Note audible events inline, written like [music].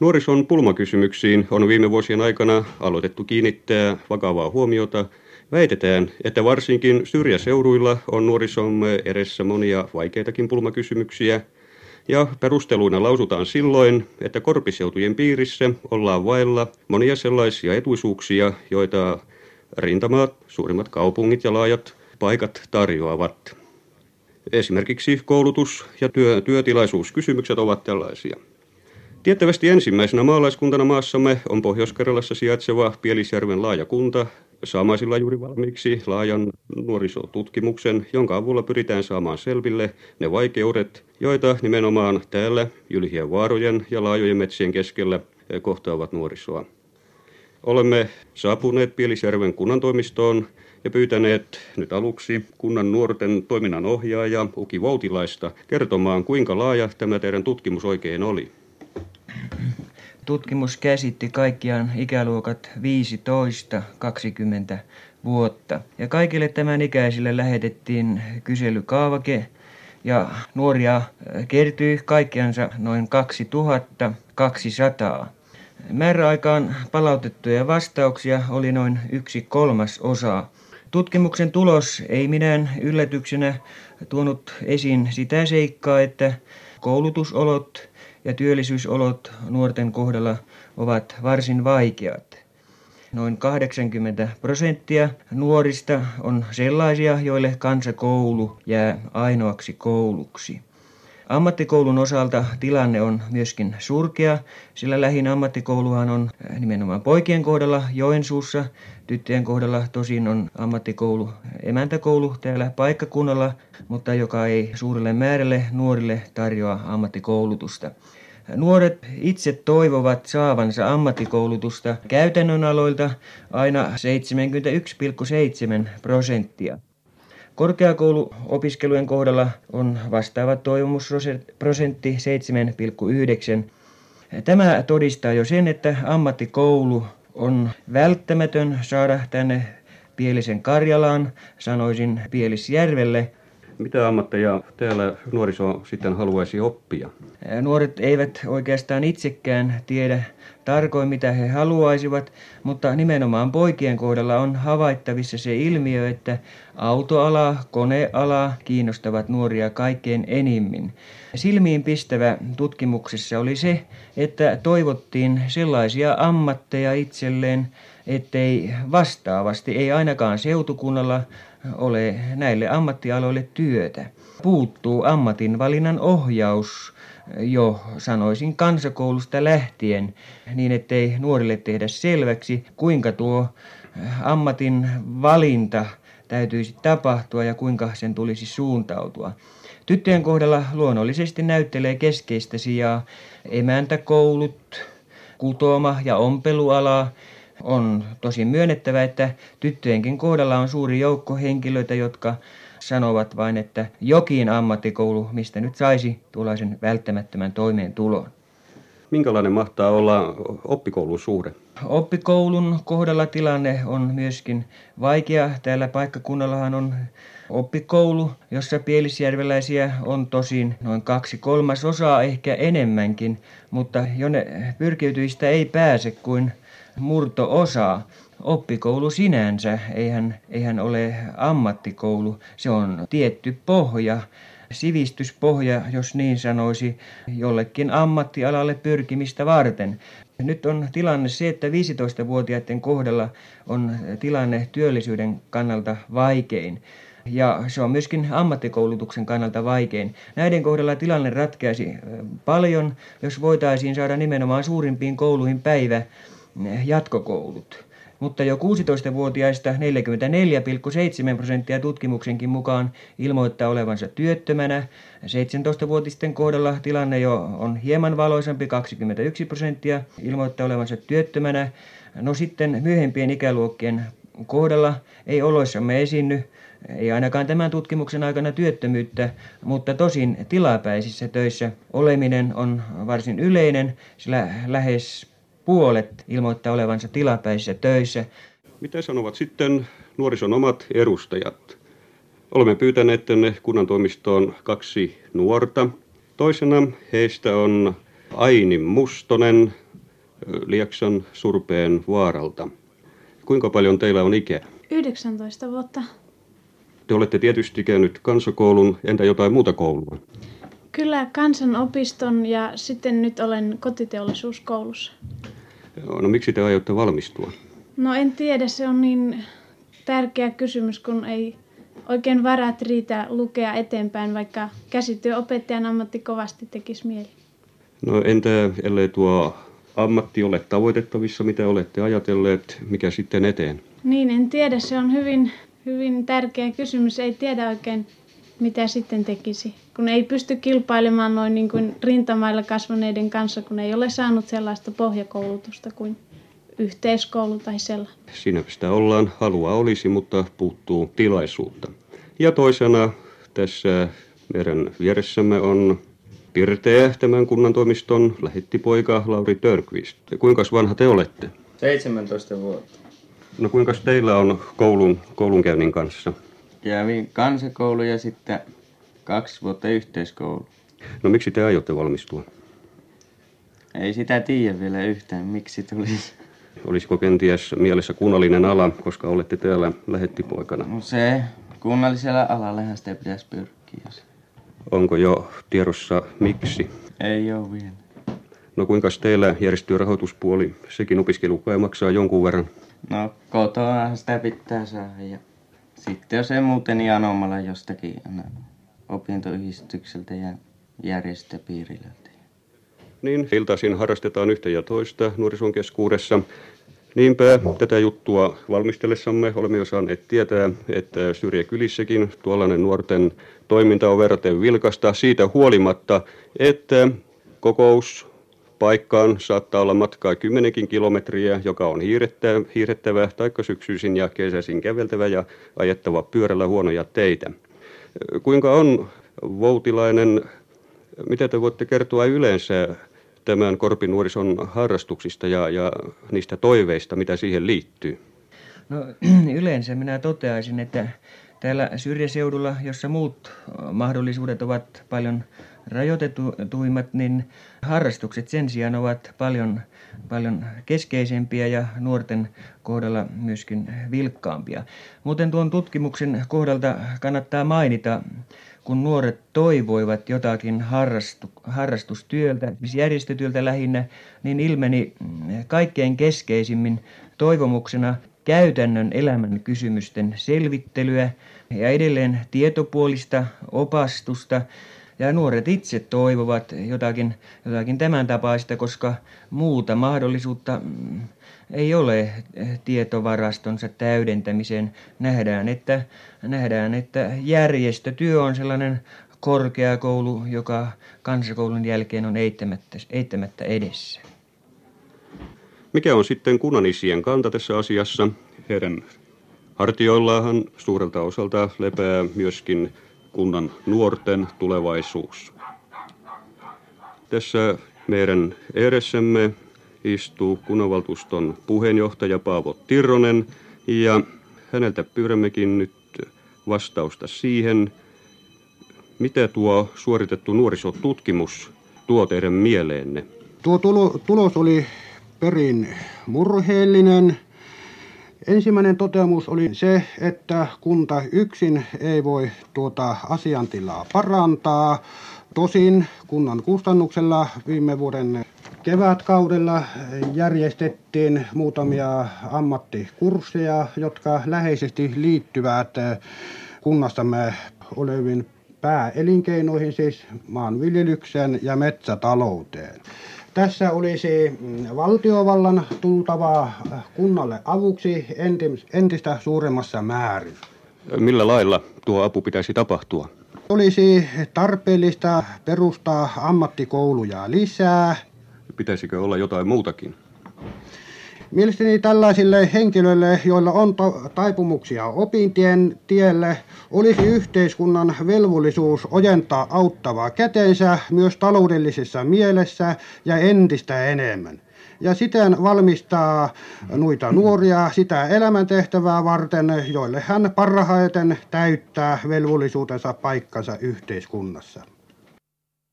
Nuorison pulmakysymyksiin on viime vuosien aikana aloitettu kiinnittää vakavaa huomiota. Väitetään, että varsinkin syrjäseuduilla on nuorisomme edessä monia vaikeitakin pulmakysymyksiä, ja perusteluina lausutaan silloin, että korpiseutujen piirissä ollaan vailla monia sellaisia etuisuuksia, joita rintamaat, suurimmat kaupungit ja laajat paikat tarjoavat. Esimerkiksi koulutus- ja työ, työtilaisuuskysymykset ovat tällaisia. Tiettävästi ensimmäisenä maalaiskuntana maassamme on Pohjois-Karjalassa sijaitseva Pielisjärven laaja kunta, saamaisilla juuri valmiiksi laajan nuorisotutkimuksen, jonka avulla pyritään saamaan selville ne vaikeudet, joita nimenomaan täällä Jylhien vaarojen ja laajojen metsien keskellä kohtaavat nuorisoa. Olemme saapuneet Pielisjärven kunnantoimistoon ja pyytäneet nyt aluksi kunnan nuorten toiminnan ohjaaja Uki Voutilaista kertomaan, kuinka laaja tämä teidän tutkimus oikein oli. Tutkimus käsitti kaikkiaan ikäluokat 15-20 vuotta. Ja kaikille tämän ikäisille lähetettiin kyselykaavake ja nuoria kertyi kaikkiansa noin 2200. Määräaikaan palautettuja vastauksia oli noin yksi kolmas osa. Tutkimuksen tulos ei minään yllätyksenä tuonut esiin sitä seikkaa, että koulutusolot ja työllisyysolot nuorten kohdalla ovat varsin vaikeat. Noin 80 prosenttia nuorista on sellaisia, joille kansakoulu jää ainoaksi kouluksi. Ammattikoulun osalta tilanne on myöskin surkea, sillä lähin ammattikouluhan on äh, nimenomaan poikien kohdalla Joensuussa, tyttöjen kohdalla tosin on ammattikoulu, emäntäkoulu täällä paikkakunnalla, mutta joka ei suurelle määrälle nuorille tarjoa ammattikoulutusta. Nuoret itse toivovat saavansa ammattikoulutusta käytännön aloilta aina 71,7 prosenttia. Korkeakouluopiskelujen kohdalla on vastaava toivomusprosentti 7,9. Tämä todistaa jo sen, että ammattikoulu on välttämätön saada tänne Pielisen Karjalaan, sanoisin Pielisjärvelle, mitä ammatteja täällä nuoriso sitten haluaisi oppia? Nuoret eivät oikeastaan itsekään tiedä tarkoin mitä he haluaisivat, mutta nimenomaan poikien kohdalla on havaittavissa se ilmiö, että autoala, koneala kiinnostavat nuoria kaikkein enimmin. Silmiin pistävä tutkimuksessa oli se, että toivottiin sellaisia ammatteja itselleen, ettei vastaavasti, ei ainakaan seutukunnalla ole näille ammattialoille työtä. Puuttuu ammatinvalinnan ohjaus jo sanoisin kansakoulusta lähtien, niin ettei nuorille tehdä selväksi, kuinka tuo ammatin valinta täytyisi tapahtua ja kuinka sen tulisi suuntautua. Tyttöjen kohdalla luonnollisesti näyttelee keskeistä sijaa emäntäkoulut, kutoma ja ompeluala, on tosi myönnettävä, että tyttöjenkin kohdalla on suuri joukko henkilöitä, jotka sanovat vain, että jokin ammattikoulu, mistä nyt saisi tuollaisen välttämättömän toimeentulon. Minkälainen mahtaa olla oppikoulun suhde? Oppikoulun kohdalla tilanne on myöskin vaikea. Täällä paikkakunnallahan on oppikoulu, jossa pielisjärveläisiä on tosin noin kaksi kolmasosaa, ehkä enemmänkin, mutta jonne pyrkiytyistä ei pääse kuin murto-osa. Oppikoulu sinänsä, eihän, eihän ole ammattikoulu, se on tietty pohja, sivistyspohja, jos niin sanoisi, jollekin ammattialalle pyrkimistä varten. Nyt on tilanne se, että 15-vuotiaiden kohdalla on tilanne työllisyyden kannalta vaikein. Ja se on myöskin ammattikoulutuksen kannalta vaikein. Näiden kohdalla tilanne ratkeaisi paljon, jos voitaisiin saada nimenomaan suurimpiin kouluihin päivä jatkokoulut. Mutta jo 16-vuotiaista 44,7 prosenttia tutkimuksenkin mukaan ilmoittaa olevansa työttömänä. 17-vuotisten kohdalla tilanne jo on hieman valoisampi, 21 prosenttia ilmoittaa olevansa työttömänä. No sitten myöhempien ikäluokkien kohdalla ei oloissamme esiinny ei ainakaan tämän tutkimuksen aikana työttömyyttä, mutta tosin tilapäisissä töissä oleminen on varsin yleinen, sillä lähes puolet ilmoittaa olevansa tilapäisissä töissä. Mitä sanovat sitten nuorison omat edustajat? Olemme pyytäneet tänne kunnan toimistoon kaksi nuorta. Toisena heistä on Aini Mustonen, Lieksan surpeen vaaralta. Kuinka paljon teillä on ikää? 19 vuotta. Te olette tietysti käynyt kansakoulun, entä jotain muuta koulua? Kyllä kansanopiston ja sitten nyt olen kotiteollisuuskoulussa. No miksi te aiotte valmistua? No en tiedä, se on niin tärkeä kysymys, kun ei oikein varat riitä lukea eteenpäin, vaikka käsityöopettajan ammatti kovasti tekisi mieli. No entä ellei tuo ammatti ole tavoitettavissa, mitä olette ajatelleet, mikä sitten eteen? Niin, en tiedä. Se on hyvin, hyvin tärkeä kysymys. Ei tiedä oikein, mitä sitten tekisi. Kun ei pysty kilpailemaan noin niin kuin rintamailla kasvaneiden kanssa, kun ei ole saanut sellaista pohjakoulutusta kuin yhteiskoulu tai sellainen. Siinä sitä ollaan. Halua olisi, mutta puuttuu tilaisuutta. Ja toisena tässä meidän vieressämme on Pirteä, tämän kunnan toimiston lähettipoika Lauri Törnqvist. Kuinka vanha te olette? 17 vuotta. No kuinka teillä on koulun, koulunkäynnin kanssa? Kävin kansakoulu ja sitten kaksi vuotta yhteiskoulu. No miksi te aiotte valmistua? Ei sitä tiedä vielä yhtään, miksi tulisi. Olisiko kenties mielessä kunnallinen ala, koska olette täällä lähettipoikana? No se, kunnallisella alallehan sitä pitäisi pyrkiä. Onko jo tiedossa miksi? Ei ole vielä. No kuinka teillä järjestyy rahoituspuoli? Sekin opiskelu kai maksaa jonkun verran. No kotona sitä pitää saada ja sitten ei muuten niin anomalla jostakin opintoyhdistykseltä ja järjestöpiiriltä. Niin, iltaisin harrastetaan yhtä ja toista nuorison keskuudessa. Niinpä tätä juttua valmistellessamme olemme jo saaneet tietää, että syrjäkylissäkin tuollainen nuorten toiminta on verraten vilkasta siitä huolimatta, että kokous paikkaan saattaa olla matkaa kymmenenkin kilometriä, joka on hiirettävä, hiirettävä taikka syksyisin ja kesäisin käveltävä ja ajettava pyörällä huonoja teitä. Kuinka on Voutilainen, mitä te voitte kertoa yleensä tämän Korpinuorison harrastuksista ja, ja niistä toiveista, mitä siihen liittyy? No [clears throat] yleensä minä toteaisin, että täällä syrjäseudulla, jossa muut mahdollisuudet ovat paljon rajoitetuimmat, niin harrastukset sen sijaan ovat paljon, paljon keskeisempiä ja nuorten kohdalla myöskin vilkkaampia. Muuten tuon tutkimuksen kohdalta kannattaa mainita, kun nuoret toivoivat jotakin harrastu, harrastustyöltä, siis järjestötyöltä lähinnä, niin ilmeni kaikkein keskeisimmin toivomuksena käytännön elämän kysymysten selvittelyä ja edelleen tietopuolista opastusta ja nuoret itse toivovat jotakin, jotakin tämän tapaista, koska muuta mahdollisuutta mm, ei ole tietovarastonsa täydentämiseen. Nähdään, että, nähdään, että järjestötyö on sellainen korkeakoulu, joka kansakoulun jälkeen on eittämättä, eittämättä edessä. Mikä on sitten kunnanisien kanta tässä asiassa? Heidän hartioillaanhan suurelta osalta lepää myöskin kunnan nuorten tulevaisuus. Tässä meidän edessämme istuu kunnanvaltuuston puheenjohtaja Paavo Tirronen ja häneltä pyydämmekin nyt vastausta siihen, mitä tuo suoritettu nuorisotutkimus tuo teidän mieleenne? Tuo tulos oli perin murheellinen Ensimmäinen toteamus oli se, että kunta yksin ei voi tuota asiantilaa parantaa. Tosin kunnan kustannuksella viime vuoden kevätkaudella järjestettiin muutamia ammattikursseja, jotka läheisesti liittyvät kunnassamme oleviin pääelinkeinoihin, siis maanviljelykseen ja metsätalouteen. Tässä olisi mm, valtiovallan tultava kunnalle avuksi entistä suuremmassa määrin. Millä lailla tuo apu pitäisi tapahtua? Olisi tarpeellista perustaa ammattikouluja lisää. Pitäisikö olla jotain muutakin? Mielestäni tällaisille henkilöille, joilla on taipumuksia opintien tielle, olisi yhteiskunnan velvollisuus ojentaa auttavaa kätensä myös taloudellisessa mielessä ja entistä enemmän. Ja siten valmistaa noita nuoria sitä elämäntehtävää varten, joille hän parhaiten täyttää velvollisuutensa paikkansa yhteiskunnassa.